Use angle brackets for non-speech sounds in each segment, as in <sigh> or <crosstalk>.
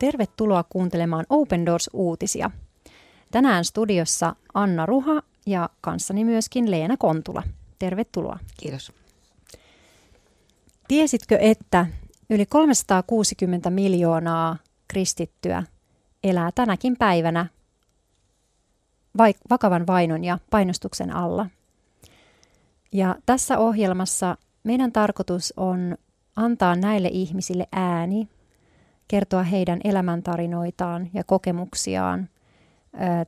Tervetuloa kuuntelemaan Open Doors-uutisia. Tänään studiossa Anna Ruha ja kanssani myöskin Leena Kontula. Tervetuloa. Kiitos. Tiesitkö, että yli 360 miljoonaa kristittyä elää tänäkin päivänä vakavan vainon ja painostuksen alla? Ja tässä ohjelmassa meidän tarkoitus on antaa näille ihmisille ääni, kertoa heidän elämäntarinoitaan ja kokemuksiaan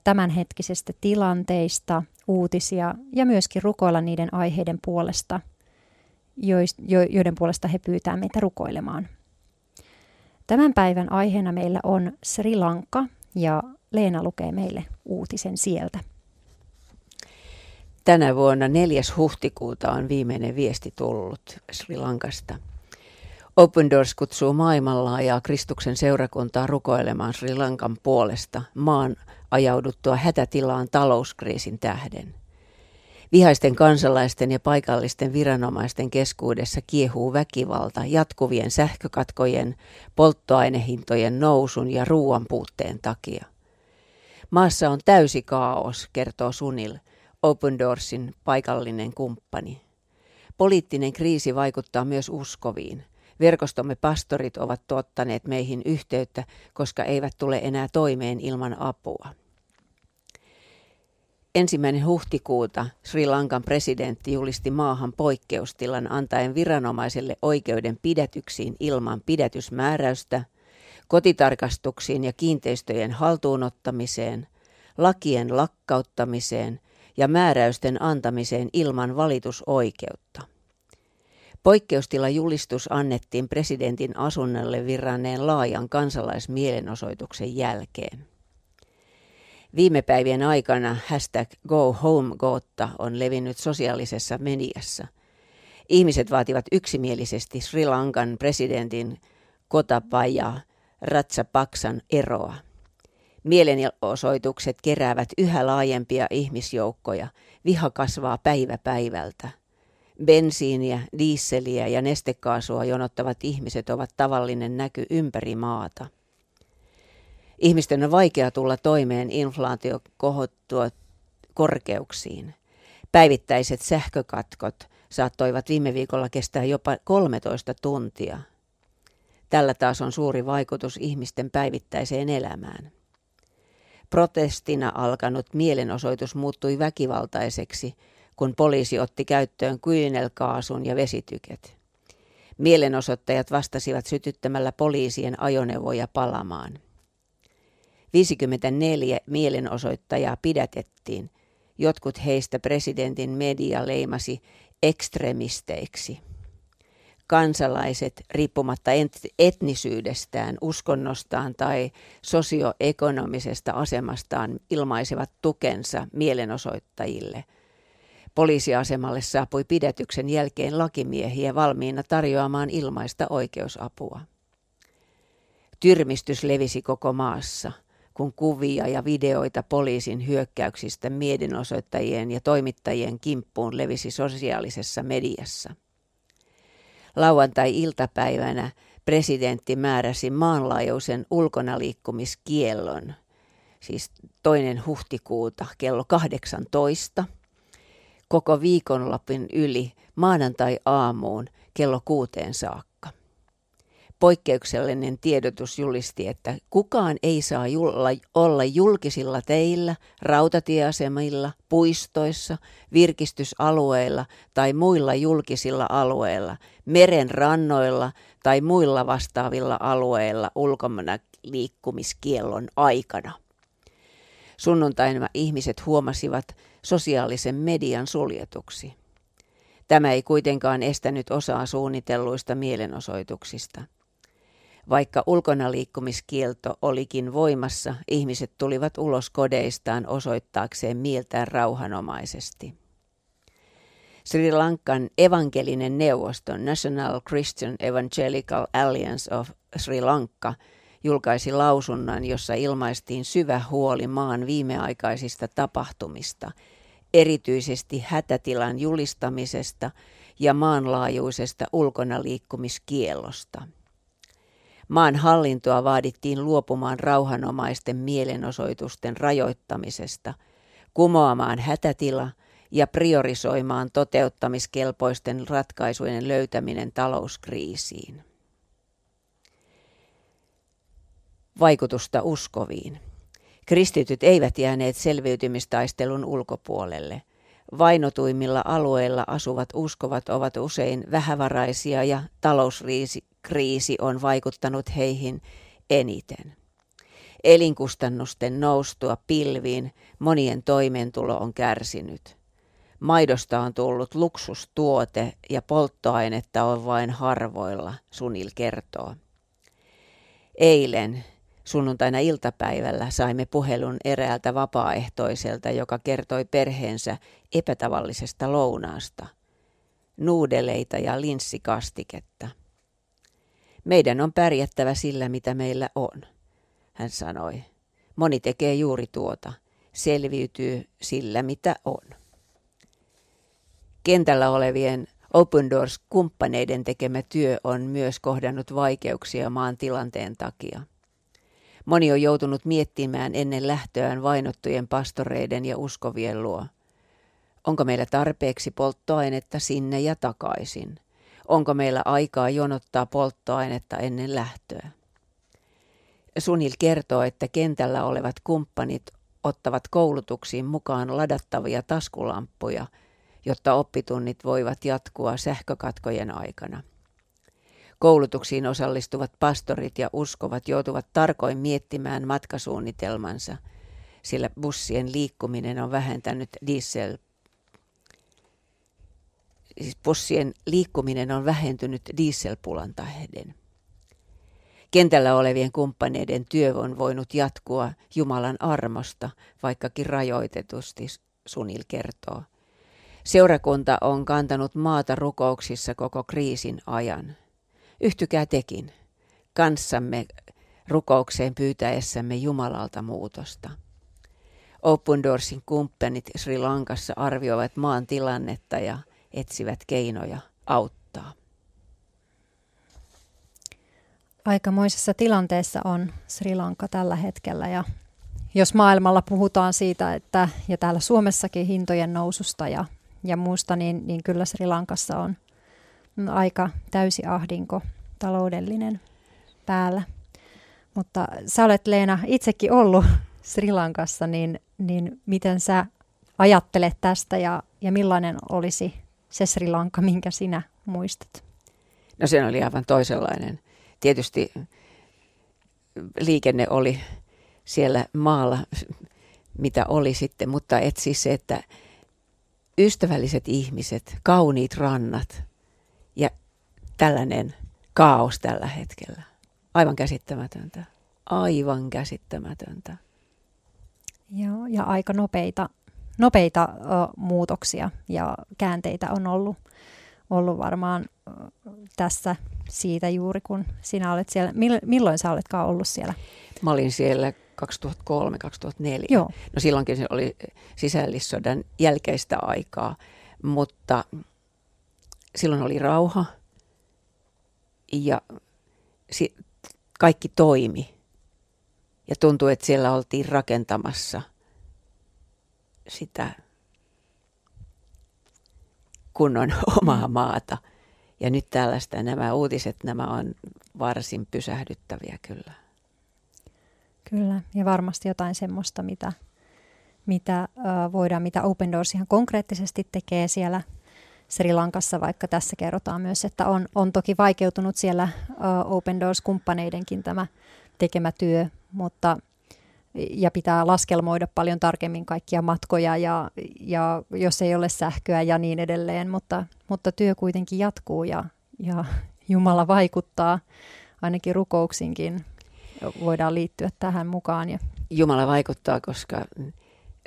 tämänhetkisestä tilanteista, uutisia ja myöskin rukoilla niiden aiheiden puolesta, joiden puolesta he pyytää meitä rukoilemaan. Tämän päivän aiheena meillä on Sri Lanka ja Leena lukee meille uutisen sieltä. Tänä vuonna 4. huhtikuuta on viimeinen viesti tullut Sri Lankasta. Open Doors kutsuu maailmanlaajaa Kristuksen seurakuntaa rukoilemaan Sri Lankan puolesta maan ajauduttua hätätilaan talouskriisin tähden. Vihaisten kansalaisten ja paikallisten viranomaisten keskuudessa kiehuu väkivalta jatkuvien sähkökatkojen, polttoainehintojen nousun ja ruoan puutteen takia. Maassa on täysi kaos, kertoo Sunil, Open Doorsin paikallinen kumppani. Poliittinen kriisi vaikuttaa myös uskoviin. Verkostomme pastorit ovat tuottaneet meihin yhteyttä, koska eivät tule enää toimeen ilman apua. Ensimmäinen huhtikuuta Sri Lankan presidentti julisti maahan poikkeustilan antaen viranomaiselle oikeuden pidätyksiin ilman pidätysmääräystä, kotitarkastuksiin ja kiinteistöjen haltuunottamiseen, lakien lakkauttamiseen ja määräysten antamiseen ilman valitusoikeutta. Poikkeustilajulistus annettiin presidentin asunnolle virranneen laajan kansalaismielenosoituksen jälkeen. Viime päivien aikana hashtag Go Home Gotta on levinnyt sosiaalisessa mediassa. Ihmiset vaativat yksimielisesti Sri Lankan presidentin Kotapaja Ratsapaksan eroa. Mielenosoitukset keräävät yhä laajempia ihmisjoukkoja. Viha kasvaa päivä päivältä. Bensiiniä, diisseliä ja nestekaasua jonottavat ihmiset ovat tavallinen näky ympäri maata. Ihmisten on vaikea tulla toimeen inflaatio kohottua korkeuksiin. Päivittäiset sähkökatkot saattoivat viime viikolla kestää jopa 13 tuntia. Tällä taas on suuri vaikutus ihmisten päivittäiseen elämään. Protestina alkanut mielenosoitus muuttui väkivaltaiseksi, kun poliisi otti käyttöön kyynelkaasun ja vesityket. Mielenosoittajat vastasivat sytyttämällä poliisien ajoneuvoja palamaan. 54 mielenosoittajaa pidätettiin. Jotkut heistä presidentin media leimasi ekstremisteiksi. Kansalaiset, riippumatta etnisyydestään, uskonnostaan tai sosioekonomisesta asemastaan, ilmaisivat tukensa mielenosoittajille. Poliisiasemalle saapui pidätyksen jälkeen lakimiehiä valmiina tarjoamaan ilmaista oikeusapua. Tyrmistys levisi koko maassa – kun kuvia ja videoita poliisin hyökkäyksistä mielenosoittajien ja toimittajien kimppuun levisi sosiaalisessa mediassa. Lauantai-iltapäivänä presidentti määräsi maanlaajuisen ulkonaliikkumiskiellon, siis toinen huhtikuuta kello 18, koko viikonlopun yli maanantai-aamuun kello kuuteen saakka poikkeuksellinen tiedotus julisti, että kukaan ei saa olla julkisilla teillä, rautatieasemilla, puistoissa, virkistysalueilla tai muilla julkisilla alueilla, meren rannoilla tai muilla vastaavilla alueilla ulkomana liikkumiskiellon aikana. Sunnuntaina ihmiset huomasivat sosiaalisen median suljetuksi. Tämä ei kuitenkaan estänyt osaa suunnitelluista mielenosoituksista. Vaikka ulkonaliikkumiskielto olikin voimassa, ihmiset tulivat ulos kodeistaan osoittaakseen mieltään rauhanomaisesti. Sri Lankan evankelinen neuvosto National Christian Evangelical Alliance of Sri Lanka julkaisi lausunnon, jossa ilmaistiin syvä huoli maan viimeaikaisista tapahtumista, erityisesti hätätilan julistamisesta ja maanlaajuisesta ulkonaliikkumiskiellosta. Maan hallintoa vaadittiin luopumaan rauhanomaisten mielenosoitusten rajoittamisesta, kumoamaan hätätila ja priorisoimaan toteuttamiskelpoisten ratkaisujen löytäminen talouskriisiin. Vaikutusta uskoviin. Kristityt eivät jääneet selviytymistaistelun ulkopuolelle. Vainotuimmilla alueilla asuvat uskovat ovat usein vähävaraisia ja talouskriisi on vaikuttanut heihin eniten. Elinkustannusten noustua pilviin monien toimeentulo on kärsinyt. Maidosta on tullut luksustuote ja polttoainetta on vain harvoilla, Sunil kertoo. Eilen Sunnuntaina iltapäivällä saimme puhelun eräältä vapaaehtoiselta, joka kertoi perheensä epätavallisesta lounaasta. Nuudeleita ja linssikastiketta. Meidän on pärjättävä sillä, mitä meillä on, hän sanoi. Moni tekee juuri tuota, selviytyy sillä, mitä on. Kentällä olevien Open Doors-kumppaneiden tekemä työ on myös kohdannut vaikeuksia maan tilanteen takia. Moni on joutunut miettimään ennen lähtöään vainottujen pastoreiden ja uskovien luo. Onko meillä tarpeeksi polttoainetta sinne ja takaisin? Onko meillä aikaa jonottaa polttoainetta ennen lähtöä? Sunil kertoo, että kentällä olevat kumppanit ottavat koulutuksiin mukaan ladattavia taskulamppuja, jotta oppitunnit voivat jatkua sähkökatkojen aikana. Koulutuksiin osallistuvat pastorit ja uskovat joutuvat tarkoin miettimään matkasuunnitelmansa, sillä bussien liikkuminen on vähentänyt diesel siis bussien liikkuminen on vähentynyt dieselpulan tähden. Kentällä olevien kumppaneiden työ on voinut jatkua Jumalan armosta, vaikkakin rajoitetusti, Sunil kertoo. Seurakunta on kantanut maata rukouksissa koko kriisin ajan. Yhtykää tekin kanssamme rukoukseen pyytäessämme Jumalalta muutosta. Open Doorsin kumppanit Sri Lankassa arvioivat maan tilannetta ja etsivät keinoja auttaa. Aikamoisessa tilanteessa on Sri Lanka tällä hetkellä ja jos maailmalla puhutaan siitä, että ja täällä Suomessakin hintojen noususta ja, ja muusta, niin, niin kyllä Sri Lankassa on – aika täysi ahdinko taloudellinen päällä. Mutta sä olet Leena itsekin ollut Sri Lankassa, niin, niin miten sä ajattelet tästä ja, ja millainen olisi se Sri Lanka, minkä sinä muistat? No se oli aivan toisenlainen. Tietysti liikenne oli siellä maalla, mitä oli sitten, mutta et siis se, että ystävälliset ihmiset, kauniit rannat, tällainen kaos tällä hetkellä. Aivan käsittämätöntä. Aivan käsittämätöntä. Joo, ja aika nopeita, nopeita ö, muutoksia ja käänteitä on ollut, ollut varmaan ö, tässä siitä juuri, kun sinä olet siellä. Milloin sä oletkaan ollut siellä? Mä olin siellä 2003-2004. Joo. No silloinkin se oli sisällissodan jälkeistä aikaa, mutta silloin oli rauha ja si- kaikki toimi. Ja tuntui, että siellä oltiin rakentamassa sitä kunnon <laughs> omaa mm. maata. Ja nyt tällaista nämä uutiset, nämä on varsin pysähdyttäviä kyllä. Kyllä, ja varmasti jotain semmoista, mitä, mitä voidaan, mitä Open Doors ihan konkreettisesti tekee siellä Sri Lankassa, vaikka tässä kerrotaan myös, että on, on toki vaikeutunut siellä uh, Open Doors-kumppaneidenkin tämä tekemä työ, mutta ja pitää laskelmoida paljon tarkemmin kaikkia matkoja ja, ja jos ei ole sähköä ja niin edelleen, mutta, mutta työ kuitenkin jatkuu ja, ja Jumala vaikuttaa ainakin rukouksinkin voidaan liittyä tähän mukaan. Ja. Jumala vaikuttaa, koska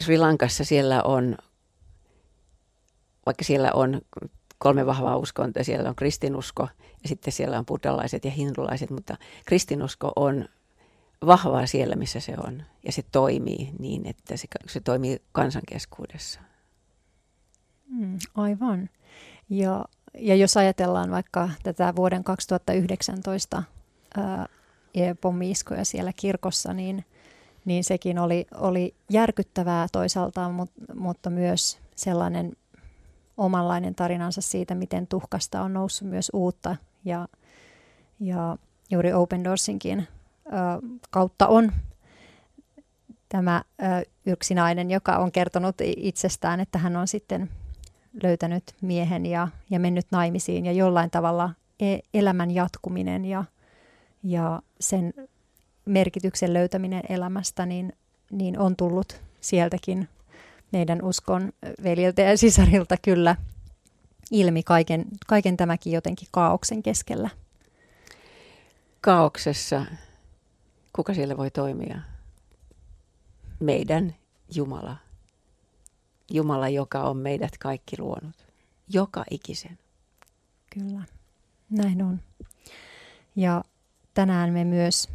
Sri Lankassa siellä on vaikka siellä on kolme vahvaa uskontoa, siellä on kristinusko ja sitten siellä on buddhalaiset ja hindulaiset, mutta kristinusko on vahvaa siellä, missä se on ja se toimii niin, että se, se toimii kansankeskuudessa. Mm, aivan. Ja, ja jos ajatellaan vaikka tätä vuoden 2019 ää, pommiiskoja siellä kirkossa, niin, niin sekin oli, oli järkyttävää toisaalta, mutta, mutta myös sellainen omanlainen tarinansa siitä, miten tuhkasta on noussut myös uutta. Ja, ja juuri Open Doorsinkin ö, kautta on tämä ö, yksi nainen, joka on kertonut itsestään, että hän on sitten löytänyt miehen ja, ja mennyt naimisiin ja jollain tavalla e- elämän jatkuminen ja, ja sen merkityksen löytäminen elämästä niin, niin on tullut sieltäkin meidän uskon veljiltä ja sisarilta kyllä ilmi kaiken, kaiken tämäkin jotenkin kaauksen keskellä. Kaauksessa, kuka siellä voi toimia? Meidän Jumala. Jumala, joka on meidät kaikki luonut. Joka ikisen. Kyllä, näin on. Ja tänään me myös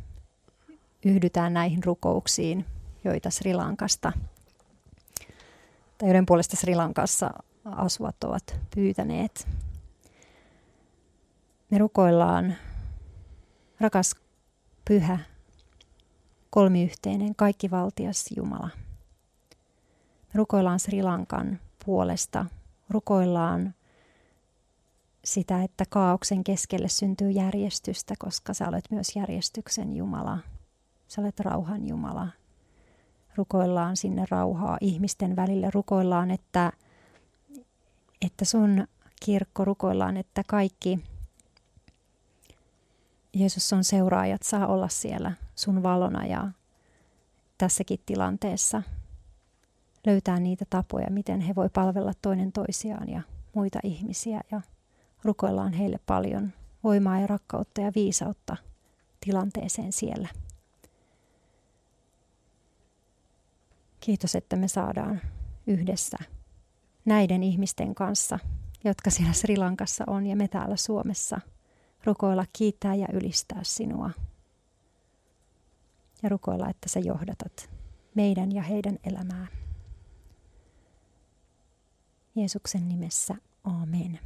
yhdytään näihin rukouksiin, joita Sri Lankasta tai joiden puolesta Sri Lankassa asuvat ovat pyytäneet. Me rukoillaan, rakas pyhä, kolmiyhteinen, kaikkivaltias Jumala. Me rukoillaan Sri Lankan puolesta, rukoillaan sitä, että kaauksen keskelle syntyy järjestystä, koska sä olet myös järjestyksen Jumala. Sä olet rauhan Jumala rukoillaan sinne rauhaa ihmisten välille, rukoillaan, että, että sun kirkko, rukoillaan, että kaikki Jeesus on seuraajat saa olla siellä sun valona ja tässäkin tilanteessa löytää niitä tapoja, miten he voi palvella toinen toisiaan ja muita ihmisiä ja rukoillaan heille paljon voimaa ja rakkautta ja viisautta tilanteeseen siellä. Kiitos, että me saadaan yhdessä näiden ihmisten kanssa, jotka siellä Sri Lankassa on ja me täällä Suomessa, rukoilla kiittää ja ylistää sinua. Ja rukoilla, että sä johdatat meidän ja heidän elämää. Jeesuksen nimessä, amen.